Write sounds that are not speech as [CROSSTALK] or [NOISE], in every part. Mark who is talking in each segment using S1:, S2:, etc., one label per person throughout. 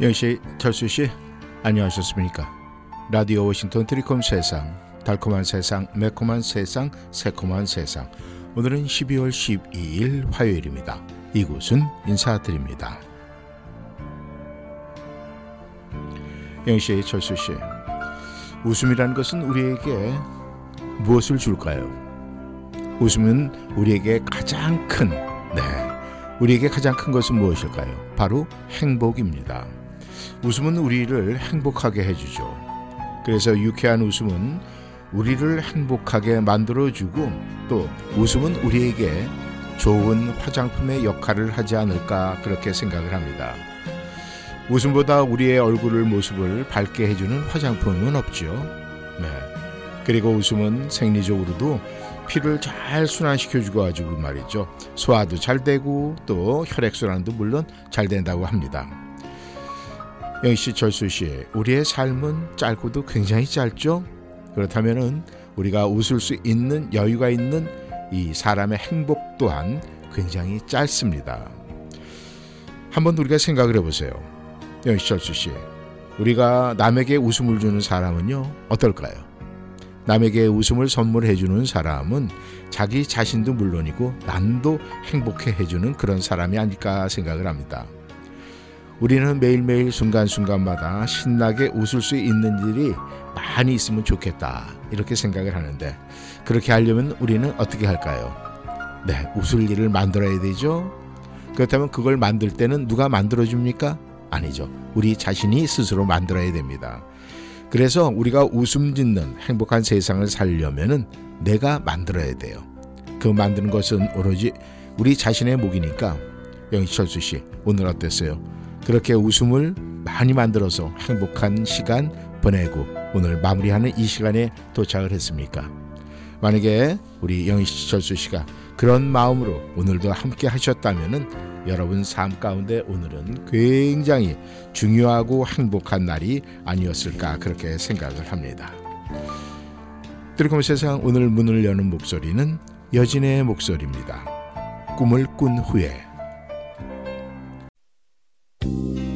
S1: 영씨, 철수 씨, 안녕하셨습니까? 라디오 워싱턴 트리콤 세상, 달콤한 세상, 매콤한 세상, 새콤한 세상. 오늘은 12월 12일 화요일입니다. 이곳은 인사드립니다. 영씨, 철수 씨, 웃음이라는 것은 우리에게 무엇을 줄까요? 웃음은 우리에게 가장 큰, 네, 우리에게 가장 큰 것은 무엇일까요? 바로 행복입니다. 웃음은 우리를 행복하게 해주죠. 그래서 유쾌한 웃음은 우리를 행복하게 만들어주고 또 웃음은 우리에게 좋은 화장품의 역할을 하지 않을까 그렇게 생각을 합니다. 웃음보다 우리의 얼굴을 모습을 밝게 해주는 화장품은 없죠. 네. 그리고 웃음은 생리적으로도 피를 잘 순환시켜주고 가지고 말이죠. 소화도 잘 되고 또 혈액순환도 물론 잘 된다고 합니다. 영씨 철수 씨, 우리의 삶은 짧고도 굉장히 짧죠. 그렇다면은 우리가 웃을 수 있는 여유가 있는 이 사람의 행복 또한 굉장히 짧습니다. 한번 우리가 생각을 해보세요. 영씨 철수 씨, 우리가 남에게 웃음을 주는 사람은요 어떨까요? 남에게 웃음을 선물해 주는 사람은 자기 자신도 물론이고 남도 행복해 해주는 그런 사람이 아닐까 생각을 합니다. 우리는 매일매일 순간순간마다 신나게 웃을 수 있는 일이 많이 있으면 좋겠다. 이렇게 생각을 하는데 그렇게 하려면 우리는 어떻게 할까요? 네, 웃을 일을 만들어야 되죠. 그렇다면 그걸 만들 때는 누가 만들어 줍니까? 아니죠. 우리 자신이 스스로 만들어야 됩니다. 그래서 우리가 웃음 짓는 행복한 세상을 살려면은 내가 만들어야 돼요. 그 만드는 것은 오로지 우리 자신의 목이니까 영희철수 씨 오늘 어땠어요? 그렇게 웃음을 많이 만들어서 행복한 시간 보내고 오늘 마무리하는 이 시간에 도착을 했습니까? 만약에 우리 영희철수 씨가 그런 마음으로 오늘도 함께 하셨다면은 여러분 삶 가운데 오늘은 굉장히 중요하고 행복한 날이 아니었을까 그렇게 생각을 합니다. 드리콤 세상 오늘 문을 여는 목소리는 여진의 목소리입니다. 꿈을 꾼 후에
S2: 나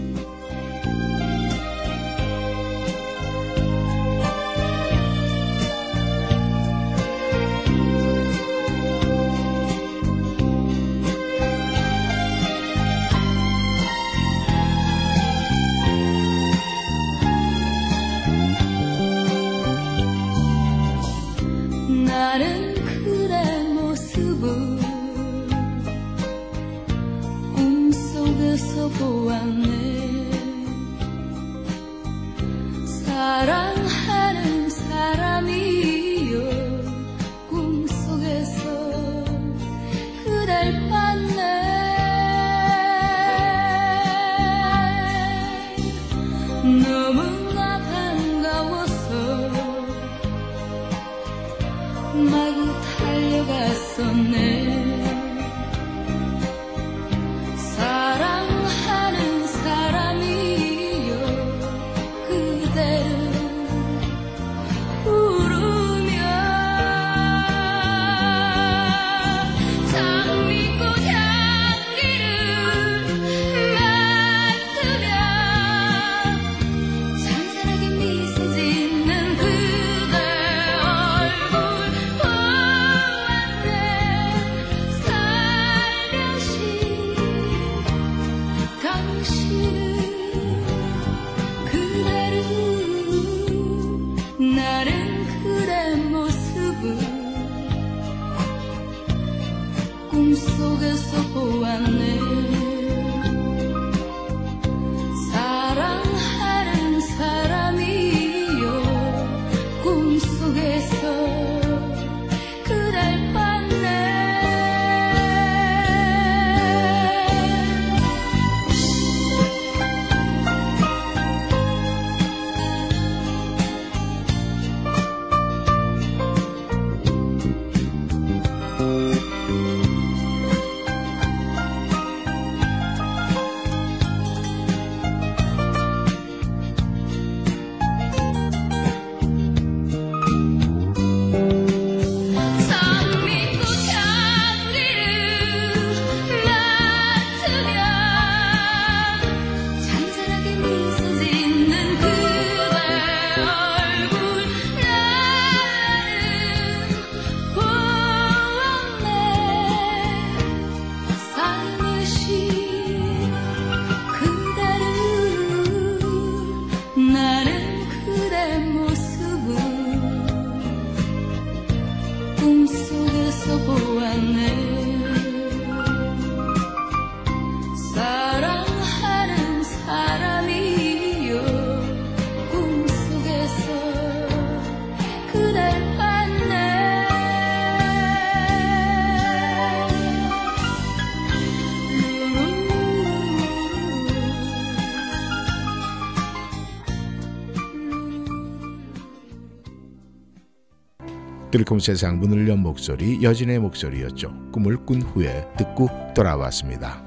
S1: 뜰컴 세상 문을 연 목소리 여진의 목소리였죠. 꿈을 꾼 후에 듣고 돌아왔습니다.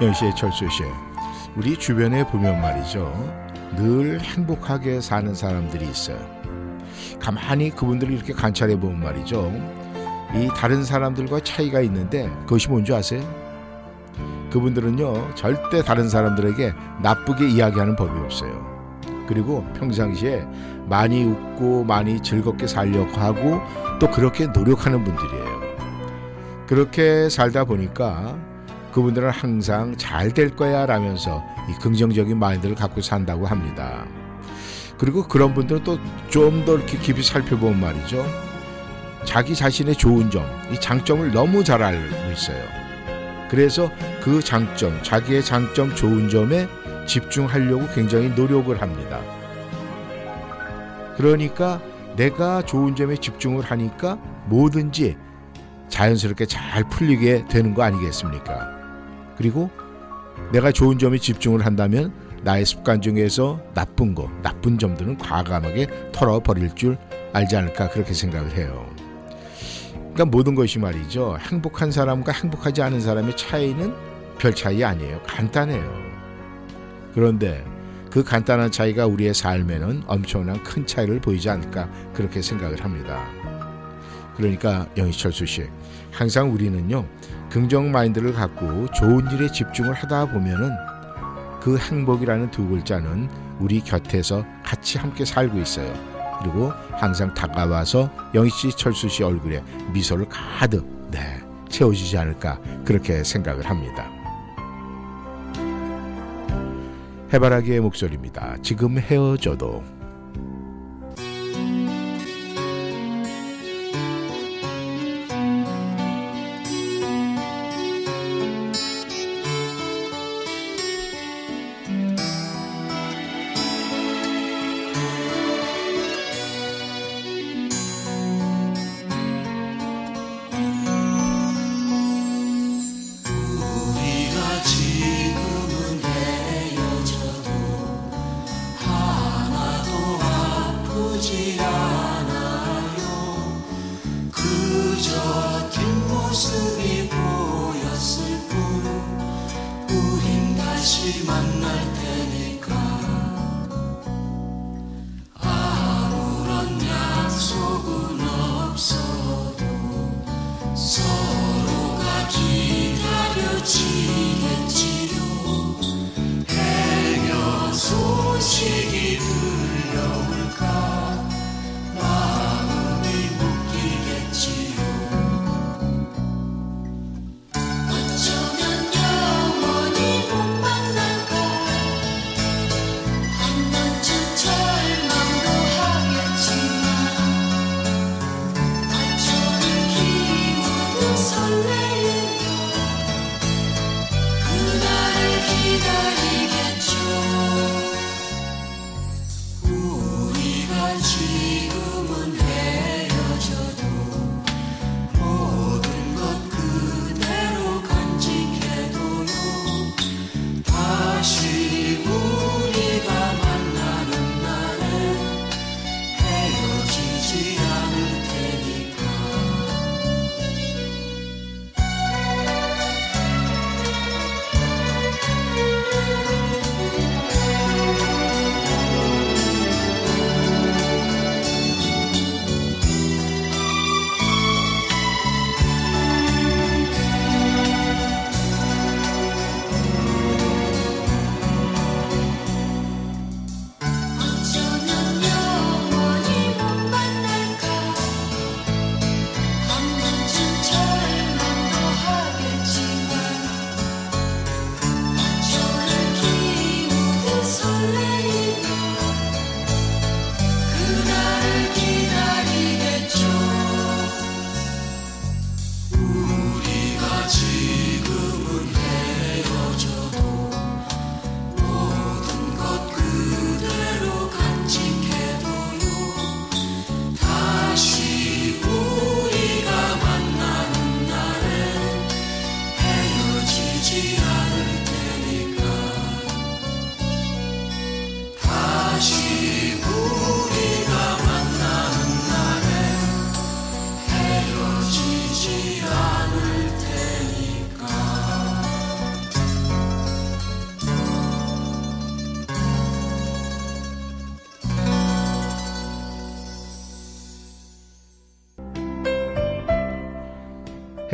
S1: 영시의 철수 씨, 우리 주변에 보면 말이죠. 늘 행복하게 사는 사람들이 있어요. 가만히 그분들을 이렇게 관찰해 보면 말이죠. 이 다른 사람들과 차이가 있는데 그것이 뭔지 아세요? 그분들은요 절대 다른 사람들에게 나쁘게 이야기하는 법이 없어요. 그리고 평상시에 많이 웃고 많이 즐겁게 살려고 하고 또 그렇게 노력하는 분들이에요. 그렇게 살다 보니까 그분들은 항상 잘 될 거야 라면서 이 긍정적인 마인드를 갖고 산다고 합니다. 그리고 그런 분들은 또 좀 더 이렇게 깊이 살펴보면 말이죠. 자기 자신의 좋은 점, 이 장점을 너무 잘 알고 있어요. 그래서 그 장점, 자기의 장점, 좋은 점에 집중하려고 굉장히 노력을 합니다. 그러니까 내가 좋은 점에 집중을 하니까 뭐든지 자연스럽게 잘 풀리게 되는 거 아니겠습니까? 그리고 내가 좋은 점에 집중을 한다면 나의 습관 중에서 나쁜 거, 나쁜 점들은 과감하게 털어버릴 줄 알지 않을까 그렇게 생각을 해요. 그러니까 모든 것이 말이죠. 행복한 사람과 행복하지 않은 사람의 차이는 별 차이 아니에요. 간단해요. 그런데 그 간단한 차이가 우리의 삶에는 엄청난 큰 차이를 보이지 않을까 그렇게 생각을 합니다. 그러니까 영희철수 씨, 항상 우리는요 긍정 마인드를 갖고 좋은 일에 집중을 하다 보면은 그 행복이라는 두 글자는 우리 곁에서 같이 함께 살고 있어요. 그리고 항상 다가와서 영희 씨, 철수 씨 얼굴에 미소를 가득 네 채워주지 않을까 그렇게 생각을 합니다. 해바라기의 목소리입니다. 지금 헤어져도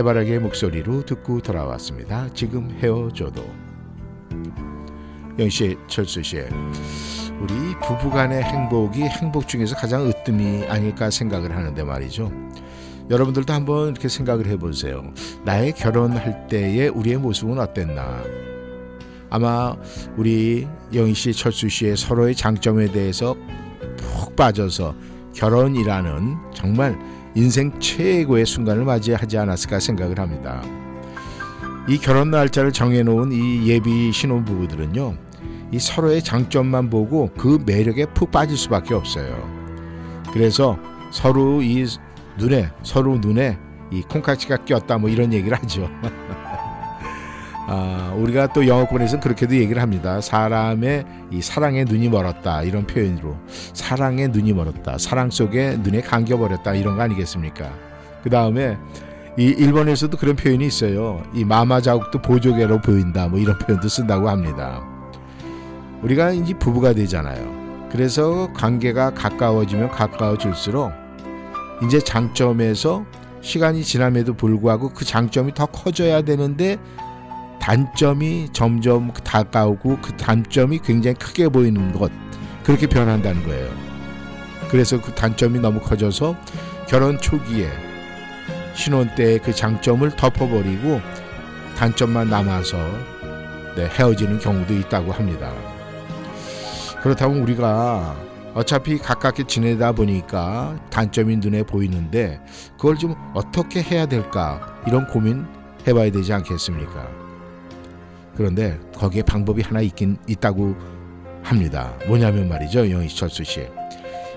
S1: 해바라기의 목소리로 듣고 돌아왔습니다. 지금 헤어져도 영씨, 철수 씨, 우리 부부간의 행복이 행복 중에서 가장 으뜸이 아닐까 생각을 하는데 말이죠. 여러분들도 한번 이렇게 생각을 해보세요. 나의 결혼할 때의 우리의 모습은 어땠나? 아마 우리 영희 씨, 철수 씨의 서로의 장점에 대해서 푹 빠져서 결혼이라는 정말 인생 최고의 순간을 맞이하지 않았을까 생각을 합니다. 이 결혼 날짜를 정해놓은 이 예비 신혼 부부들은요, 이 서로의 장점만 보고 그 매력에 푹 빠질 수밖에 없어요. 그래서 서로 이 눈에 서로 눈에 이 콩깍지가 꼈다 뭐 이런 얘기를 하죠. [LAUGHS] 아, 우리가 또 영어권에서는 그렇게도 얘기를 합니다. 사람의 이 사랑의 눈이 멀었다 이런 표현으로 사랑의 눈이 멀었다. 사랑 속에 눈에 감겨 버렸다 이런 거 아니겠습니까? 그 다음에 이 일본에서도 그런 표현이 있어요. 이 마마 자국도 보조개로 보인다 뭐 이런 표현도 쓴다고 합니다. 우리가 이제 부부가 되잖아요. 그래서 관계가 가까워지면 가까워질수록 이제 장점에서 시간이 지남에도 불구하고 그 장점이 더 커져야 되는데 단점이 점점 다가오고 그 단점이 굉장히 크게 보이는 것 그렇게 변한다는 거예요. 그래서 그 단점이 너무 커져서 결혼 초기에 신혼 때그 장점을 덮어버리고 단점만 남아서 네, 헤어지는 경우도 있다고 합니다. 그렇다면 우리가 어차피 가깝게 지내다 보니까 단점이 눈에 보이는데 그걸 좀 어떻게 해야 될까 이런 고민 해봐야 되지 않겠습니까? 그런데 거기에 방법이 하나 있긴 있다고 합니다. 뭐냐면 말이죠, 영희 철수 씨.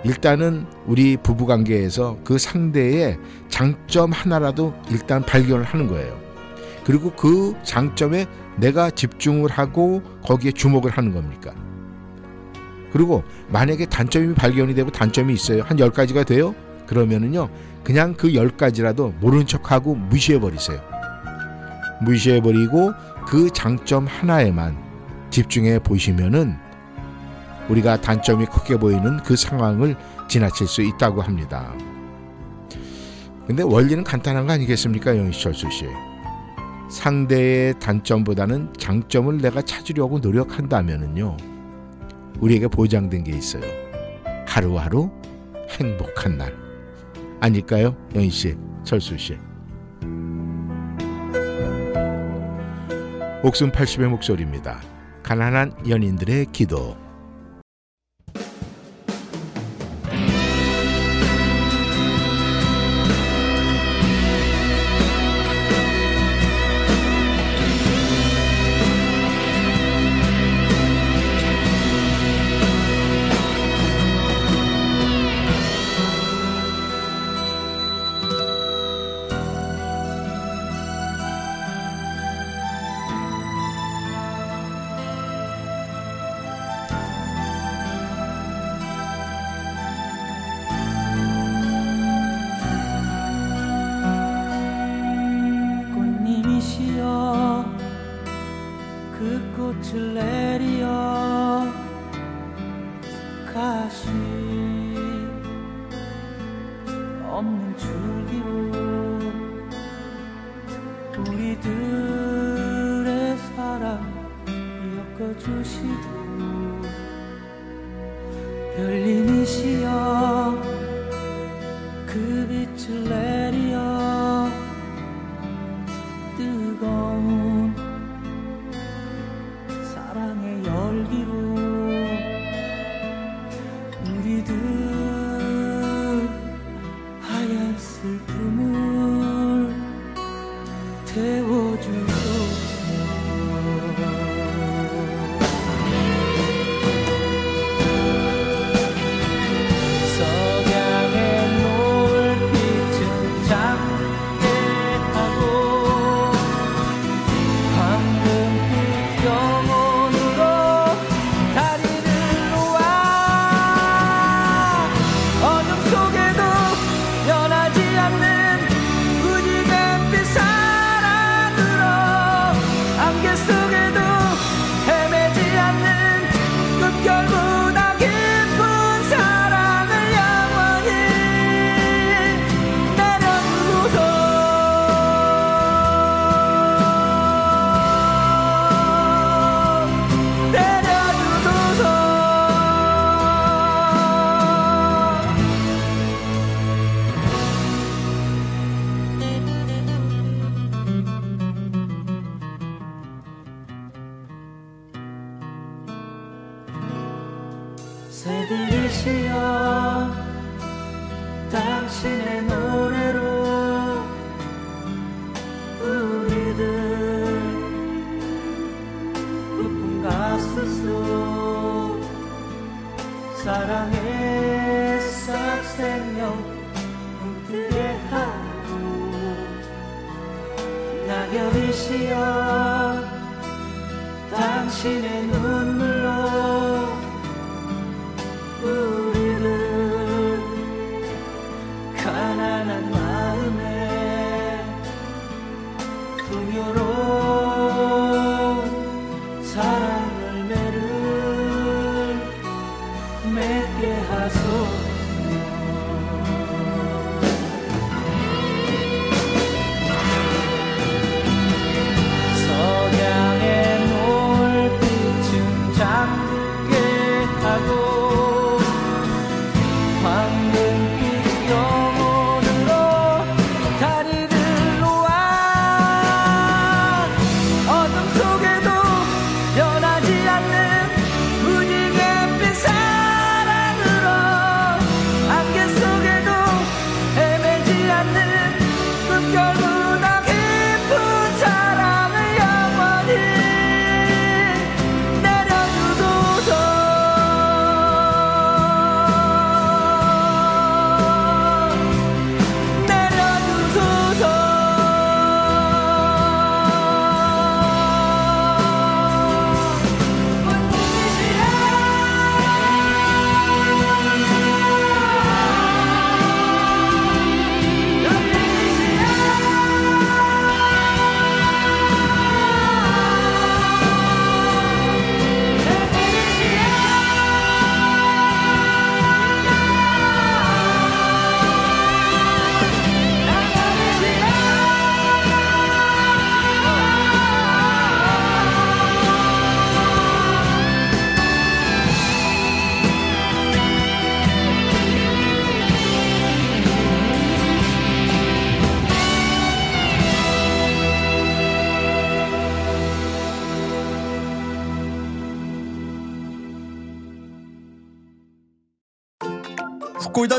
S1: 일단은 우리 부부 관계에서 그 상대의 장점 하나라도 일단 발견을 하는 거예요. 그리고 그 장점에 내가 집중을 하고 거기에 주목을 하는 겁니까? 그리고 만약에 단점이 발견이 되고 단점이 있어요. 한 10가지가 돼요? 그러면은요. 그냥 그 10가지라도 모른 척하고 무시해 버리세요. 무시해 버리고 그 장점 하나에만 집중해 보시면은 우리가 단점이 크게 보이는 그 상황을 지나칠 수 있다고 합니다. 근데 원리는 간단한 거 아니겠습니까, 영희철수 씨? 상대의 단점보다는 장점을 내가 찾으려고 노력한다면은요. 우리에게 보장된 게 있어요. 하루하루 행복한 날. 아닐까요? 영희 씨, 철수 씨. 옥순 80의 목소리입니다. 가난한 연인들의 기도.
S3: 수 없는 줄기로 우리들의 사랑 이어꿔 주시고 새들이시여 당신의 노래로 우리들 부푼 가슴 속 사랑의 싹생명 꿈틀게 하고. 낙엽이시여 당신의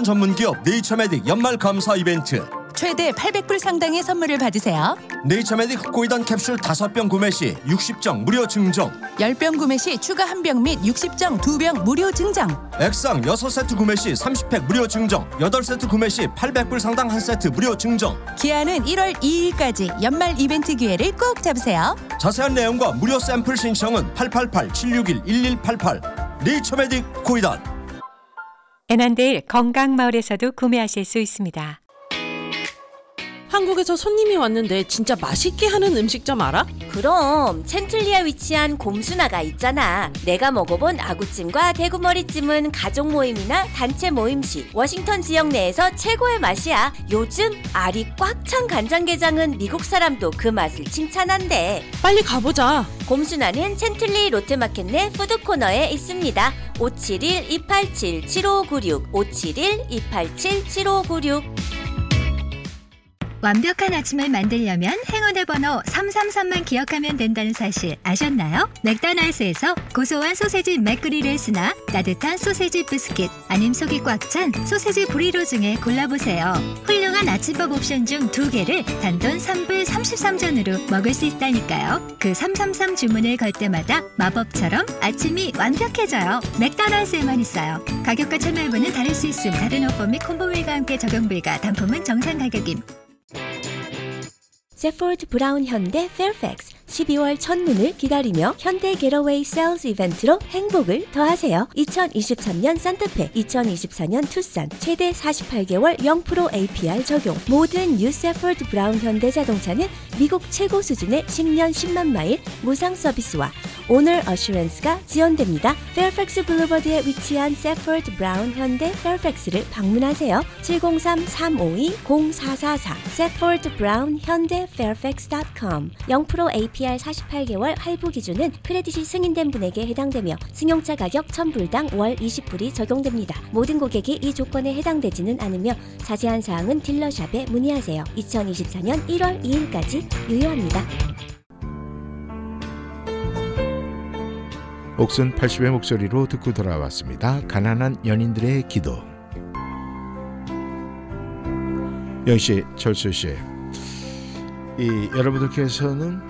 S4: 후코이단 전문 기업 네이처메딕 연말 감사 이벤트
S5: 최대 800불 상당의 선물을 받으세요.
S4: 네이처메딕 후코이단 캡슐 5병 구매 시 60정 무료 증정
S5: 10병 구매 시 추가 1병 및 60정 2병 무료 증정.
S4: 액상 6세트 구매 시 30팩 무료 증정 8세트 구매 시 800불 상당 한 세트 무료 증정
S5: 기한은 1월 2일까지 연말 이벤트 기회를 꼭 잡으세요.
S4: 자세한 내용과 무료 샘플 신청은 888-761-1188 네이처메딕 코이단
S6: 에난데일 건강마을에서도 구매하실 수 있습니다. 한국에서 손님이 왔는데 진짜 맛있게 하는 음식점 알아?
S7: 그럼 챈틀리에 위치한 곰순아가 있잖아. 내가 먹어본 아구찜과 대구머리찜은 가족 모임이나 단체 모임 시 워싱턴 지역 내에서 최고의 맛이야. 요즘 알이 꽉 찬 간장게장은 미국 사람도 그 맛을 칭찬한대.
S6: 빨리 가보자.
S7: 곰순아는 챈틀리 롯데마켓 내 푸드코너에 있습니다. 571-287-7596 571-287-7596
S8: 완벽한 아침을 만들려면 행운의 번호 333만 기억하면 된다는 사실 아셨나요? 맥도날드에서 고소한 소세지 맥그리를스나 따뜻한 소세지 비스킷 아님 속이 꽉 찬 소세지 브리로 중에 골라보세요. 훌륭한 아침밥 옵션 중 두 개를 단돈 3불 33전으로 먹을 수 있다니까요. 그 333 주문을 걸 때마다 마법처럼 아침이 완벽해져요. 맥도날드에만 있어요. 가격과 참여 여부는 다를 수 있음. 다른 오퍼 및 콤보밀과 함께 적용 불가. 단품은 정상 가격임.
S7: Safford Brown 현대 Fairfax 12월 첫눈을 기다리며 현대 Getaway Sales Event로 행복을 더하세요. 2023년 산타페, 2024년 투싼 최대 48개월 0% APR 적용. 모든 new Safford Brown 현대 자동차는 미국 최고 수준의 10년 10만 마일 무상 서비스와 owner assurance가 지원됩니다. 페어팩스 Boulevard에 위치한 Safford Brown 현대 Fairfax를 방문하세요. 703-352-0444 Safford Brown 현대 Fairfax.com 0% APR 48개월 할부 기준은 크레딧이 승인된 분에게 해당되며 승용차 가격 1000불당 월 20불이 적용됩니다. 모든 고객이 이 조건에 해당되지는 않으며 자세한 사항은 딜러샵에 문의하세요. 2024년 1월 2일까지 유효합니다.
S1: 옥슨 80의 목소리로 듣고 돌아왔습니다. 가난한 연인들의 기도. 영씨, 철수 씨, 이 여러분들께서는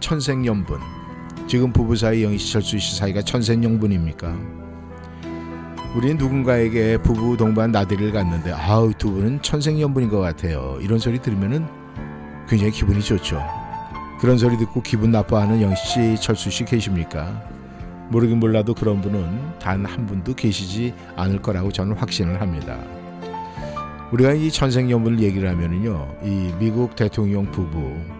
S1: 천생연분. 지금 부부 사이 영씨, 철수 씨 사이가 천생연분입니까? 우리는 누군가에게 부부 동반 나들이를 갔는데 아우 두 분은 천생연분인 것 같아요. 이런 소리 들으면은 굉장히 기분이 좋죠. 그런 소리 듣고 기분 나빠하는 영씨, 철수 씨 계십니까? 모르긴 몰라도 그런 분은 단 한 분도 계시지 않을 거라고 저는 확신을 합니다. 우리가 이 천생연분을 얘기를 하면은요, 이 미국 대통령 부부, 이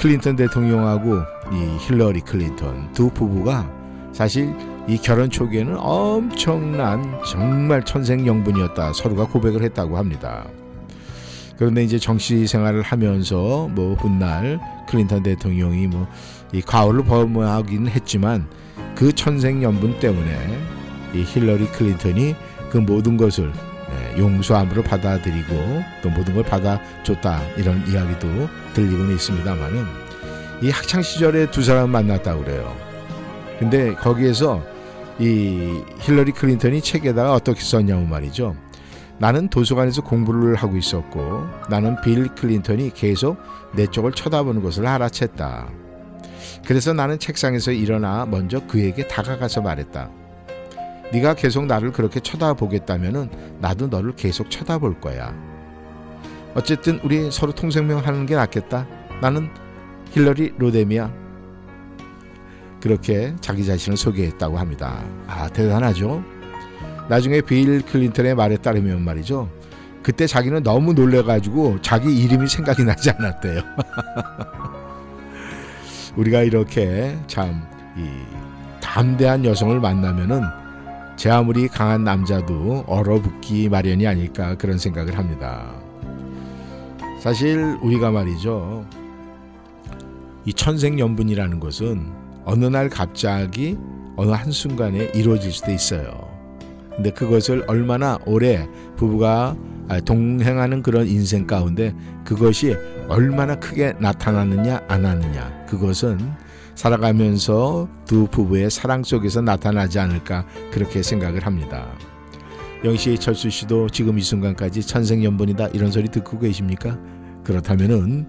S1: 클린턴 대통령하고 이 힐러리 클린턴 두 부부가 사실 이 결혼 초기에는 엄청난 정말 천생연분이었다 서로가 고백을 했다고 합니다. 그런데 이제 정치 생활을 하면서 뭐 훗날 클린턴 대통령이 뭐 이 과오를 범하긴 했지만 그 천생연분 때문에 이 힐러리 클린턴이 그 모든 것을 네, 용서함으로 받아들이고 또 모든 걸 받아줬다 이런 이야기도 들리고는 있습니다만은 이 학창 시절에 두 사람 만났다고 그래요. 근데 거기에서 이 힐러리 클린턴이 책에다가 어떻게 썼냐면 말이죠. 나는 도서관에서 공부를 하고 있었고 나는 빌 클린턴이 계속 내 쪽을 쳐다보는 것을 알아챘다. 그래서 나는 책상에서 일어나 먼저 그에게 다가가서 말했다. 네가 계속 나를 그렇게 쳐다보겠다면은 나도 너를 계속 쳐다볼 거야. 어쨌든 우리 서로 통생명 하는 게 낫겠다. 나는 힐러리 로뎀이야. 그렇게 자기 자신을 소개했다고 합니다. 아 대단하죠. 나중에 빌 클린턴의 말에 따르면 말이죠. 그때 자기는 너무 놀래가지고 자기 이름이 생각이 나지 않았대요. [LAUGHS] 우리가 이렇게 참 이 담대한 여성을 만나면은 제 아무리 강한 남자도 얼어붙기 마련이 아닐까 그런 생각을 합니다. 사실 우리가 말이죠. 이 천생연분이라는 것은 어느 날 갑자기 어느 한순간에 이루어질 수도 있어요. 근데 그것을 얼마나 오래 부부가 동행하는 그런 인생 가운데 그것이 얼마나 크게 나타나느냐 안 하느냐 그것은 살아가면서 두 부부의 사랑 속에서 나타나지 않을까 그렇게 생각을 합니다. 영시 철수 씨도 지금 이 순간까지 천생연분이다 이런 소리 듣고 계십니까? 그렇다면은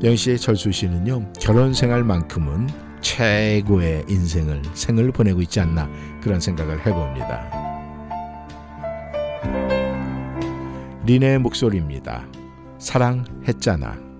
S1: 영시의 철수 씨는요 결혼 생활만큼은 최고의 인생을 생을 보내고 있지 않나 그런 생각을 해봅니다. 린의 목소리입니다. 사랑했잖아.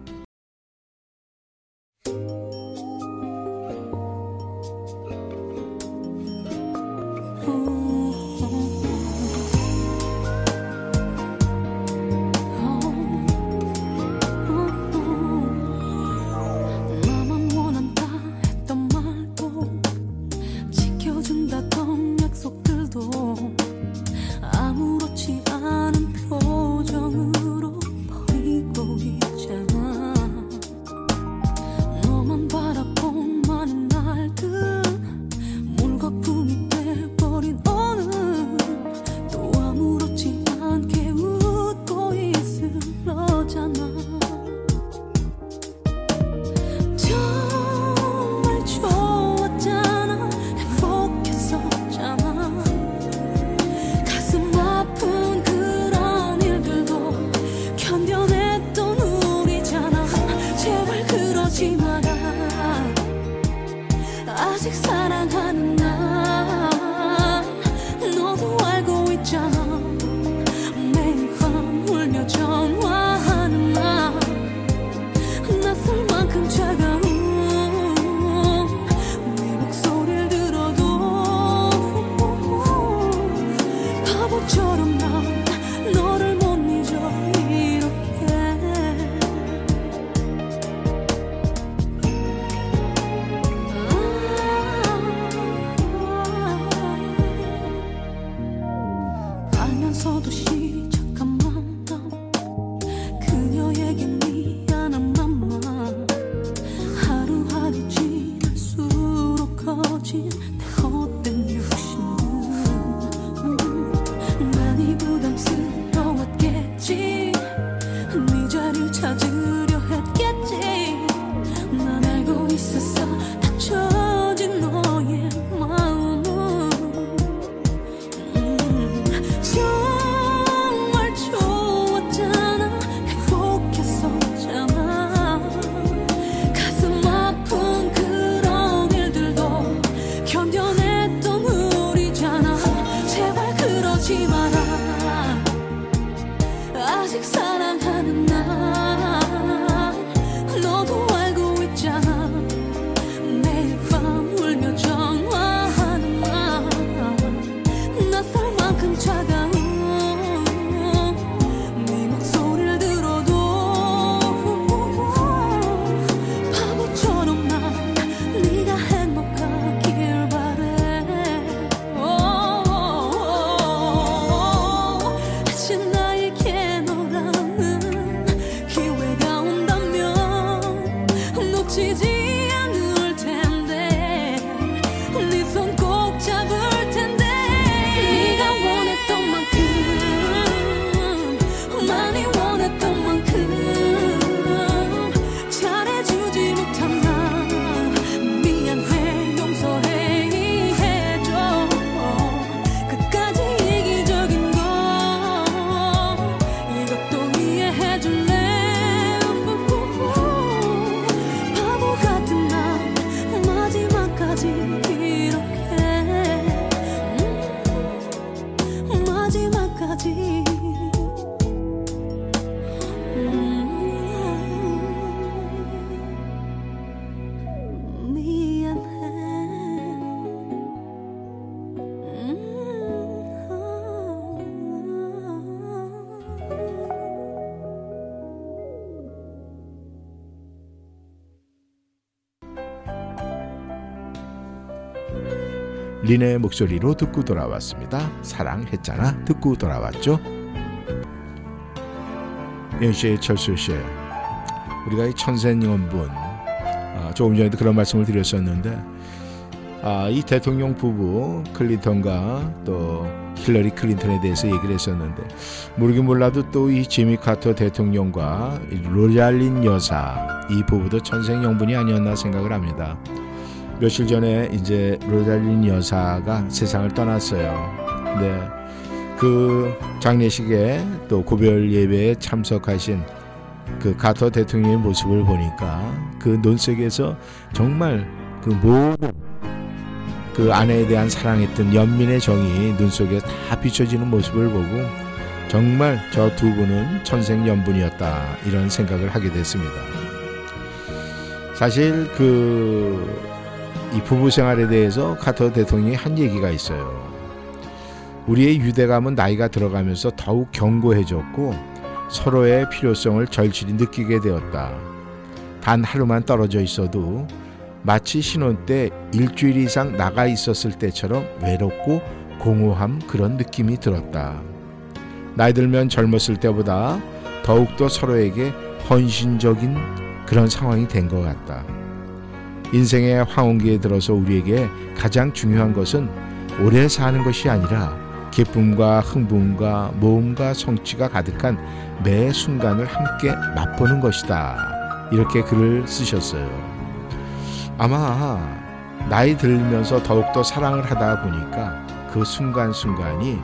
S1: 린의 목소리로 듣고 돌아왔습니다. 사랑했잖아 듣고 돌아왔죠. 영시의 철수 씨, 우리가 이 천생연분 아, 조금 전에도 그런 말씀을 드렸었는데 아, 이 대통령 부부 클린턴과 또 힐러리 클린턴에 대해서 얘기를 했었는데 모르긴 몰라도 또 이 지미 카터 대통령과 이 로잘린 여사 이 부부도 천생연분이 아니었나 생각을 합니다. 며칠 전에 이제 로잘린 여사가 세상을 떠났어요. 네. 그 장례식에 또 고별 예배에 참석하신 그 카터 대통령의 모습을 보니까 그눈 속에서 정말 그 모든 그 아내에 대한 사랑했던 연민의 정이 눈 속에 다 비춰지는 모습을 보고 정말 저 두 분은 천생 연분이었다 이런 생각을 하게 됐습니다. 사실 그 이 부부 생활에 대해서 카터 대통령이 한 얘기가 있어요. 우리의 유대감은 나이가 들어가면서 더욱 견고해졌고 서로의 필요성을 절실히 느끼게 되었다. 단 하루만 떨어져 있어도 마치 신혼 때 일주일 이상 나가 있었을 때처럼 외롭고 공허함 그런 느낌이 들었다. 나이 들면 젊었을 때보다 더욱더 서로에게 헌신적인 그런 상황이 된 것 같다. 인생의 황혼기에 들어서 우리에게 가장 중요한 것은 오래 사는 것이 아니라 기쁨과 흥분과 모험과 성취가 가득한 매 순간을 함께 맛보는 것이다. 이렇게 글을 쓰셨어요. 아마 나이 들면서 더욱더 사랑을 하다 보니까 그 순간순간이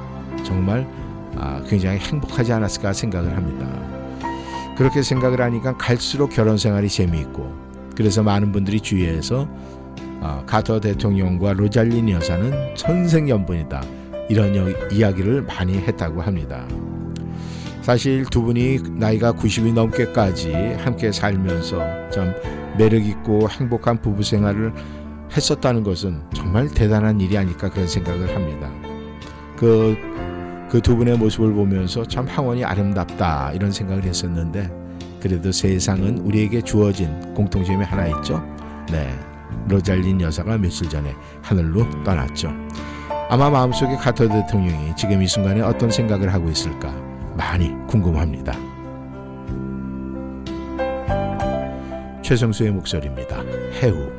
S1: 정말 아, 굉장히 행복하지 않았을까 생각을 합니다. 그렇게 생각을 하니까 갈수록 결혼 생활이 재미있고 그래서 많은 분들이 주위에서 아, 카터 대통령과 로잘린 여사는 천생연분이다 이런 여- 이야기를 많이 했다고 합니다. 사실 두 분이 나이가 90이 넘게까지 함께 살면서 참 매력 있고 행복한 부부 생활을 했었다는 것은 정말 대단한 일이 아닐까 그런 생각을 합니다. 그 그 두 분의 모습을 보면서 참 황혼이 아름답다 이런 생각을 했었는데 그래도 세상은 우리에게 주어진 공통점이 하나 있죠. 네, 로잘린 여사가 며칠 전에 하늘로 떠났죠. 아마 마음속에 카터 대통령이 지금 이 순간에 어떤 생각을 하고 있을까 많이 궁금합니다. 최성수의 목소리입니다. 해우.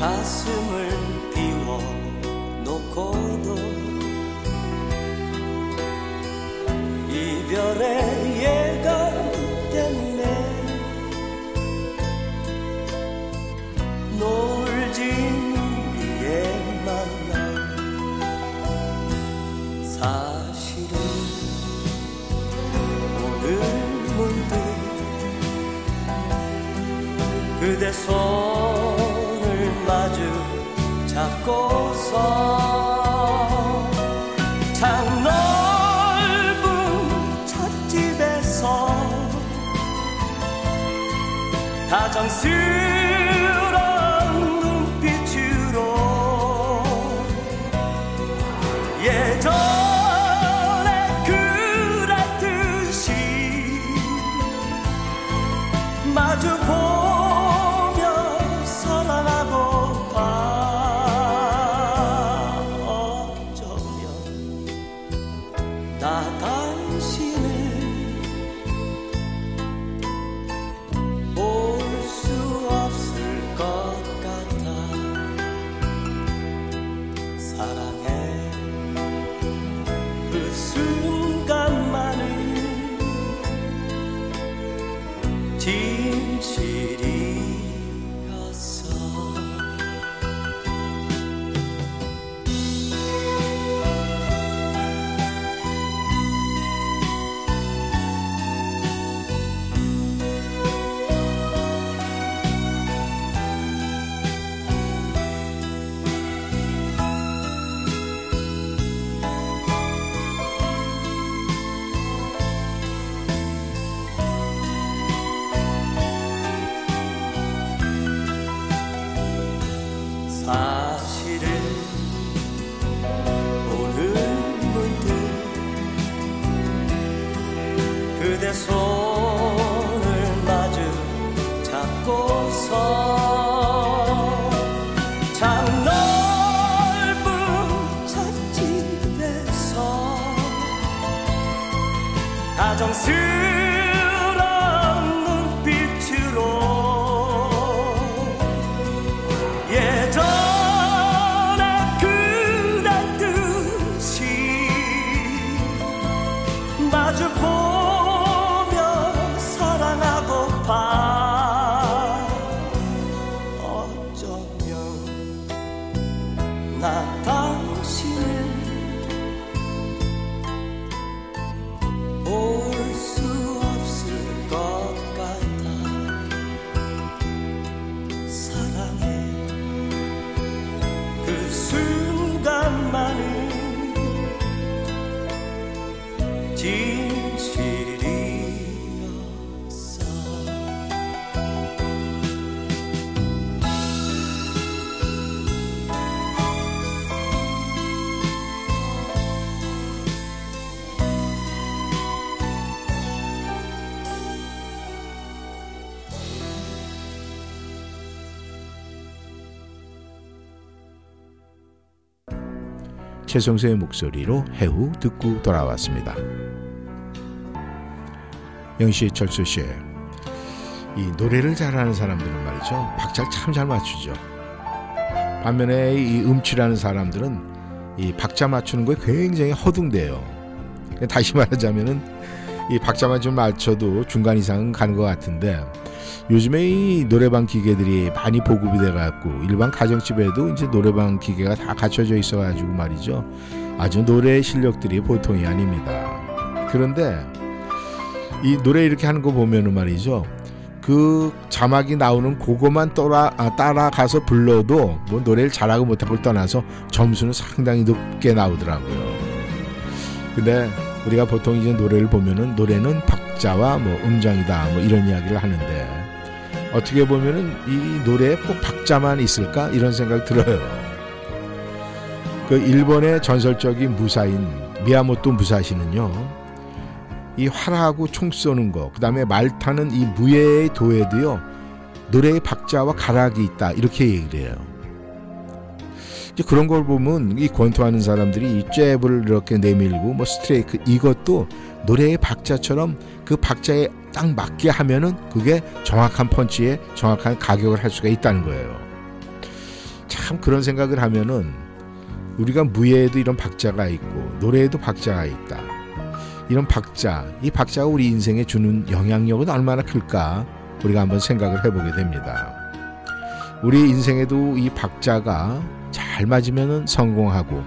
S9: 가슴을 비워 놓고도 이별의 예감 때문에 노을진 우리의 만남 사실은 오늘 문득 그대 손
S1: 최성수의 목소리로 해후 듣고 돌아왔습니다. 영시 철수 씨, 이 노래를 잘하는 사람들은 말이죠. 박자를 참 잘 맞추죠. 반면에 이 음치라는 사람들은 이 박자 맞추는 거에 굉장히 허둥대요. 다시 말하자면은 이 박자만 좀 맞춰도 중간 이상은 가는 것 같은데 요즘에 이 노래방 기계들이 많이 보급이 돼갖고 일반 가정집에도 이제 노래방 기계가 다 갖춰져 있어가지고 말이죠. 아주 노래 실력들이 보통이 아닙니다. 그런데 이 노래 이렇게 하는 거 보면은 말이죠. 그 자막이 나오는 그거만 따라 아, 따라가서 불러도 뭐 노래를 잘하고 못하고를 떠나서 점수는 상당히 높게 나오더라고요. 근데 우리가 보통 이제 노래를 보면은 노래는 박 자와 뭐 음정이다 뭐 이런 이야기를 하는데 어떻게 보면은 이 노래에 꼭 박자만 있을까 이런 생각 들어요. 그 일본의 전설적인 무사인 미야모토 무사시는요. 이 활하고 총 쏘는 거, 그 다음에 말 타는 이 무예의 도에도요, 노래의 박자와 가락이 있다, 이렇게 얘기를 해요. 그런 걸 보면 이 권투하는 사람들이 이 잽을 이렇게 내밀고 뭐 스트레이크 이것도 노래의 박자처럼 그 박자에 딱 맞게 하면은 그게 정확한 펀치에 정확한 가격을 할 수가 있다는 거예요. 참 그런 생각을 하면은 우리가 무예에도 이런 박자가 있고 노래에도 박자가 있다. 이런 박자, 이 박자가 우리 인생에 주는 영향력은 얼마나 클까 우리가 한번 생각을 해보게 됩니다. 우리 인생에도 이 박자가 잘 맞으면 성공하고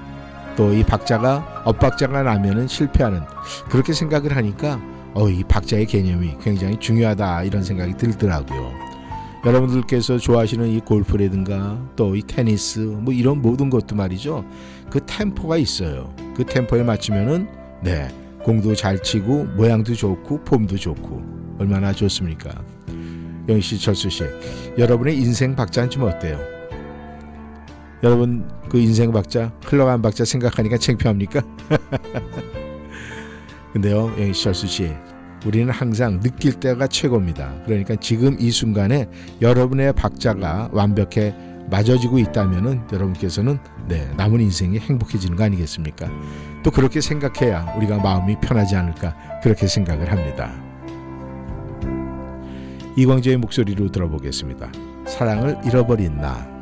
S1: 또 이 박자가 엇박자가 나면은 실패하는 그렇게 생각을 하니까 어, 이 박자의 개념이 굉장히 중요하다 이런 생각이 들더라고요. 여러분들께서 좋아하시는 이 골프라든가 또 이 테니스 뭐 이런 모든 것도 말이죠. 그 템포가 있어요. 그 템포에 맞추면은 네 공도 잘 치고 모양도 좋고 폼도 좋고 얼마나 좋습니까? 영희 씨, 철수 씨, 여러분의 인생 박자는 좀 어때요? 여러분 그 인생 박자 흘러간 박자 생각하니까 창피합니까? [LAUGHS] 근데요, 영희 씨, 철수 씨, 우리는 항상 느낄 때가 최고입니다. 그러니까 지금 이 순간에 여러분의 박자가 완벽해 맞아지고 있다면은 여러분께서는 네, 남은 인생이 행복해지는 거 아니겠습니까? 또 그렇게 생각해야 우리가 마음이 편하지 않을까 그렇게 생각을 합니다. 이광재의 목소리로 들어보겠습니다. 사랑을 잃어버린 나.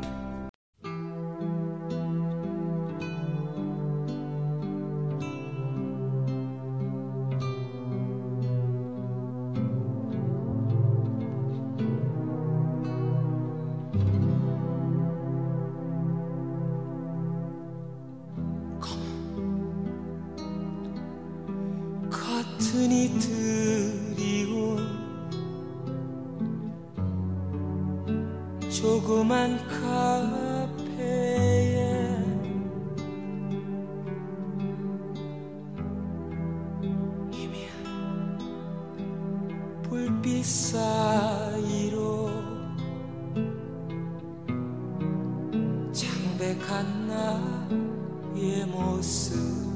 S9: 창백한 나의 모습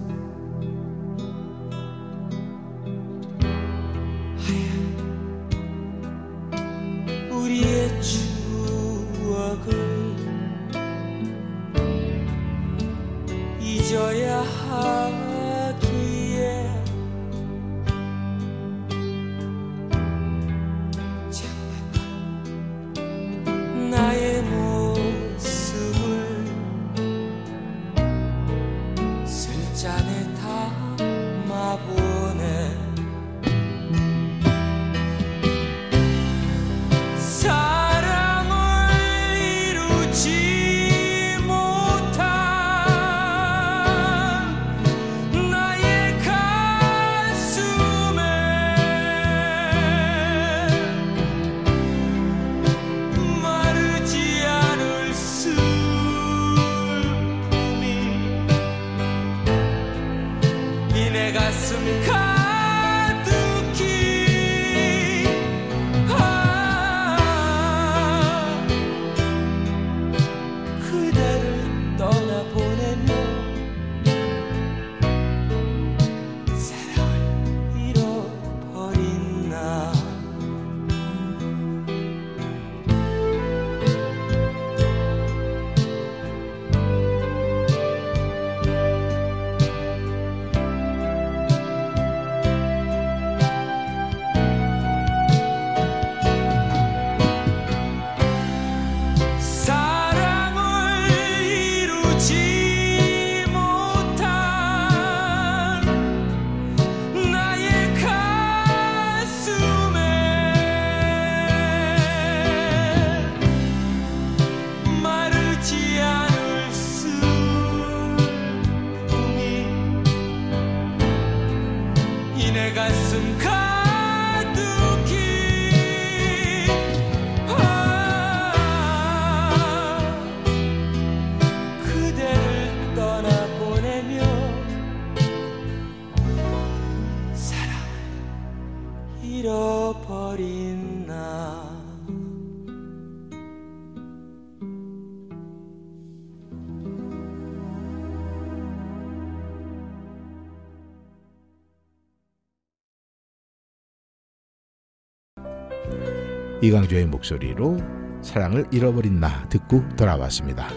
S10: 이강조의 목소리로 사랑을 잃어버린 나 듣고 돌아왔습니다.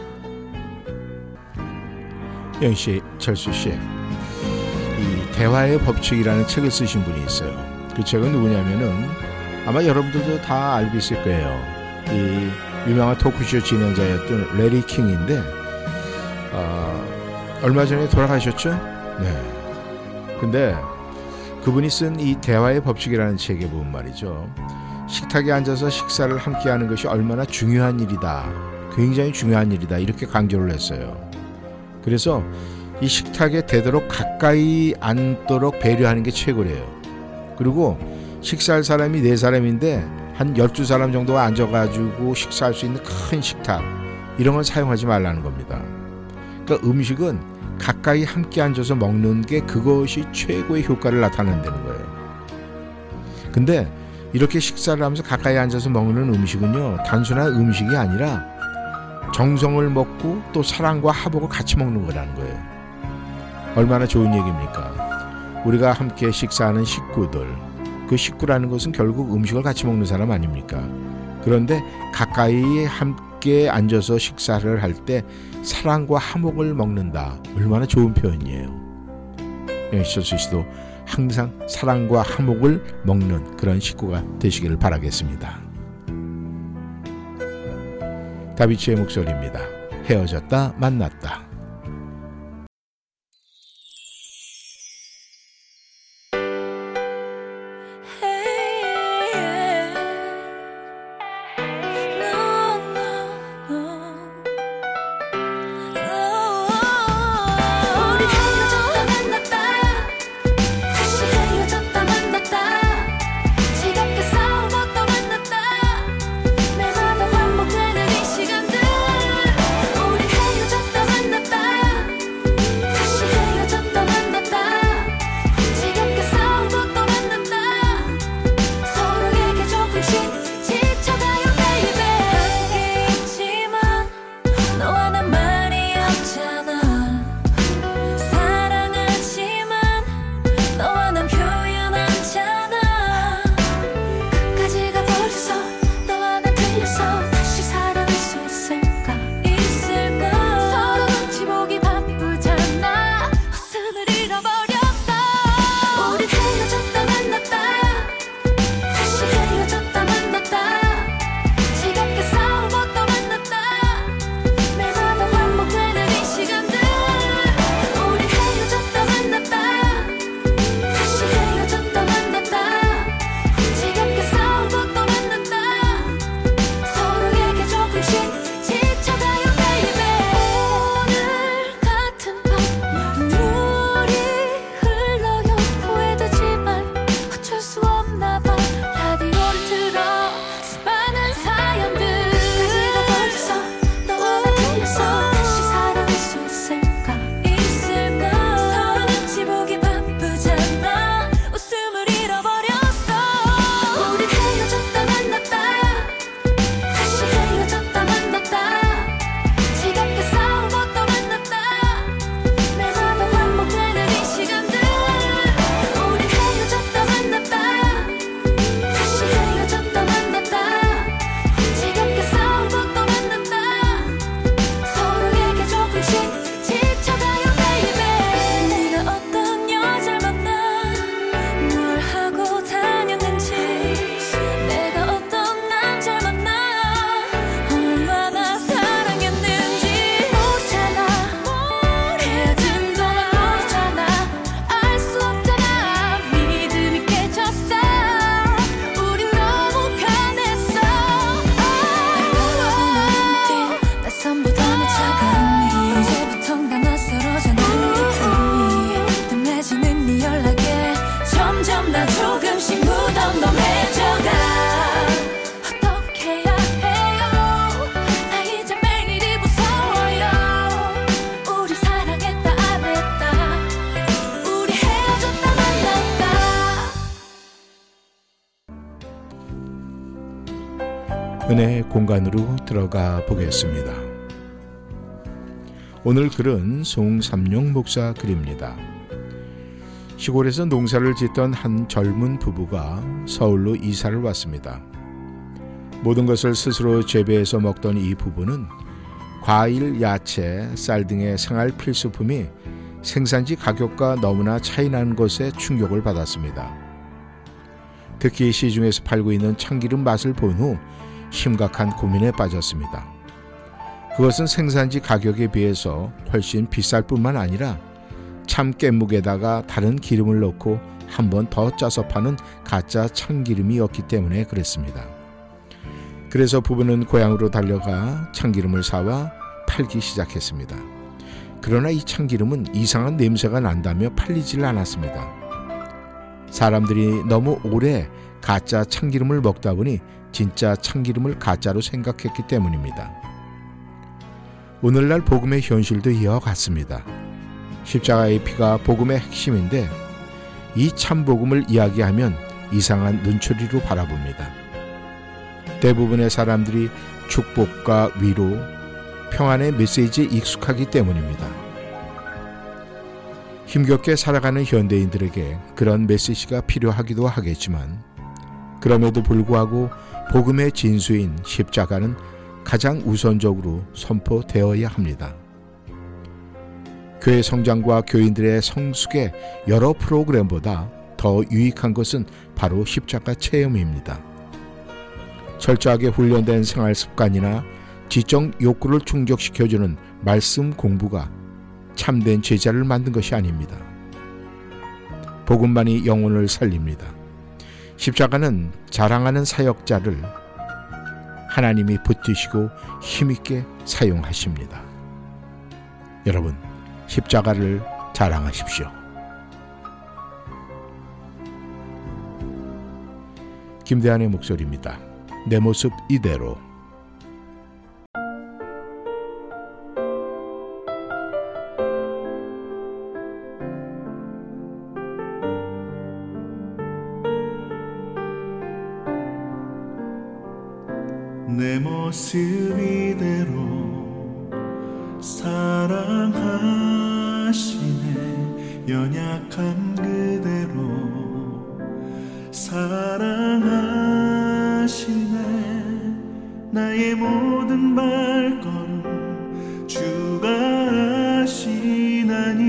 S10: 영 씨, 철수 씨, 이 대화의 법칙이라는 책을 쓰신 분이 있어요. 그 책은 누구냐면은 아마 여러분들도 다 알고 있을 거예요. 이 유명한 토크쇼 진행자였던 레리 킹인데 어, 얼마 전에 돌아가셨죠? 네. 근데 그분이 쓴 이 대화의 법칙이라는 책에 보면 말이죠. 식탁에 앉아서 식사를 함께 하는 것이 얼마나 중요한 일이다. 굉장히 중요한 일이다. 이렇게 강조를 했어요. 그래서 이 식탁에 되도록 가까이 앉도록 배려하는 게 최고래요. 그리고 식사할 사람이 네 사람인데 한 12사람 정도가 앉아가지고 식사할 수 있는 큰 식탁 이런 건 사용하지 말라는 겁니다. 그러니까 음식은 가까이 함께 앉아서 먹는 게 그것이 최고의 효과를 나타낸다는 거예요. 근데 이렇게 식사를 하면서 가까이 앉아서 먹는 음식은요 단순한 음식이 아니라 정성을 먹고 또 사랑과 화복을 같이 먹는 거라는 거예요. 얼마나 좋은 얘기입니까? 우리가 함께 식사하는 식구들, 그 식구라는 것은 결국 음식을 같이 먹는 사람 아닙니까? 그런데 가까이 함께 앉아서 식사를 할 때 사랑과 화목을 먹는다. 얼마나 좋은 표현이에요. 영시철수 씨도 항상 사랑과 화목을 먹는 그런 식구가 되시기를 바라겠습니다. 다비치의 목소리입니다. 헤어졌다 만났다. 공간으로 들어가 보겠습니다. 오늘 글은 송삼용 목사 글입니다. 시골에서 농사를 짓던 한 젊은 부부가 서울로 이사를 왔습니다.
S1: 모든 것을 스스로 재배해서 먹던 이 부부는 과일, 야채, 쌀 등의 생활 필수품이 생산지 가격과 너무나 차이나는 것에 충격을 받았습니다. 특히 시중에서 팔고 있는 참기름 맛을 본 후 심각한 고민에 빠졌습니다. 그것은 생산지 가격에 비해서 훨씬 비쌀 뿐만 아니라 참 깻묵에다가 다른 기름을 넣고 한 번 더 짜서 파는 가짜 참기름이었기 때문에 그랬습니다. 그래서 부부는 고향으로 달려가 참기름을 사와 팔기 시작했습니다. 그러나 이 참기름은 이상한 냄새가 난다며 팔리질 않았습니다. 사람들이 너무 오래 가짜 참기름을 먹다 보니 진짜 참기름을 가짜로 생각했기 때문입니다. 오늘날 복음의 현실도 이와 같습니다. 십자가의 피가 복음의 핵심인데 이 참복음을 이야기하면 이상한 눈초리로 바라봅니다. 대부분의 사람들이 축복과 위로, 평안의 메시지에 익숙하기 때문입니다. 힘겹게 살아가는 현대인들에게 그런 메시지가 필요하기도 하겠지만 그럼에도 불구하고 복음의 진수인 십자가는 가장 우선적으로 선포되어야 합니다. 교회 성장과 교인들의 성숙의 여러 프로그램보다 더 유익한 것은 바로 십자가 체험입니다. 철저하게 훈련된 생활 습관이나 지적 욕구를 충족시켜주는 말씀 공부가 참된 제자를 만든 것이 아닙니다. 복음만이 영혼을 살립니다. 십자가는 자랑하는 사역자를 하나님이 붙드시고 힘있게 사용하십니다. 여러분, 십자가를 자랑하십시오. 김대한의 목소리입니다. 내 모습 이대로.
S11: 모습 이대로 사랑하시네. 연약한 그대로 사랑하시네. 나의 모든 발걸음 주가 하시나니.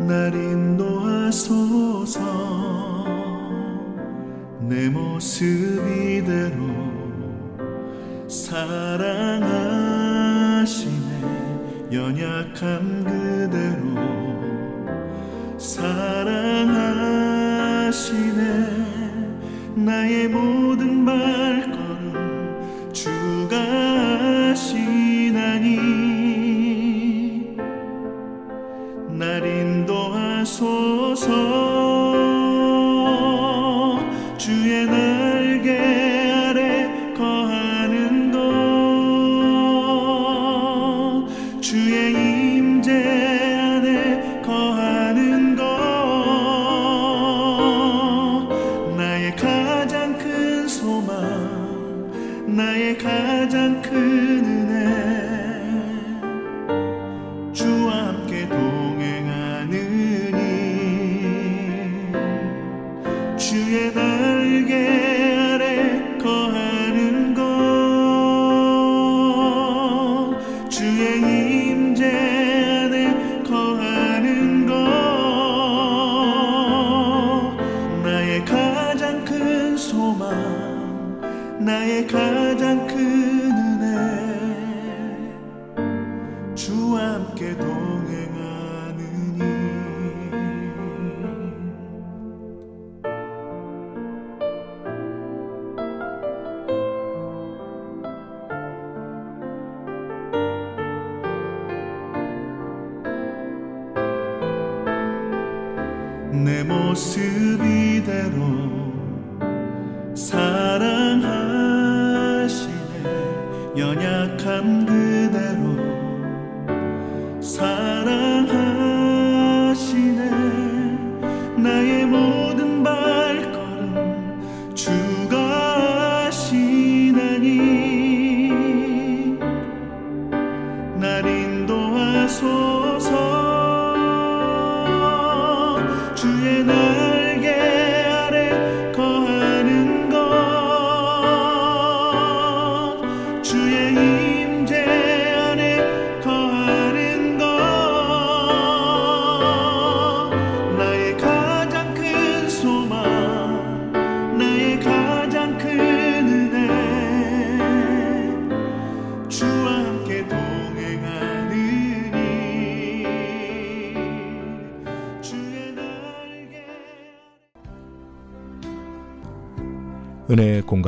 S11: 날 인도하소 내 모습 이대로 사랑하시네. 연약한 그대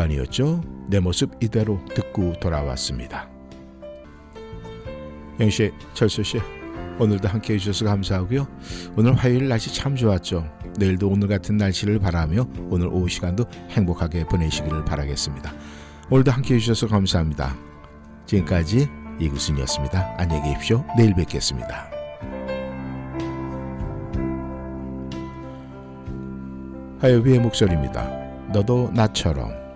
S12: 공간이었죠. 내 모습 이대로 듣고 돌아왔습니다. 영씨, 철수 씨, 오늘도 함께 해주셔서 감사하고요. 오늘 화요일 날씨 참 좋았죠. 내일도 오늘 같은 날씨를 바라며 오늘 오후 시간도 행복하게 보내시기를 바라겠습니다. 오늘도 함께 해주셔서 감사합니다. 지금까지 이구순이었습니다. 안녕히 계십시오. 내일 뵙겠습니다. 하여비의 목소리입니다. 너도 나처럼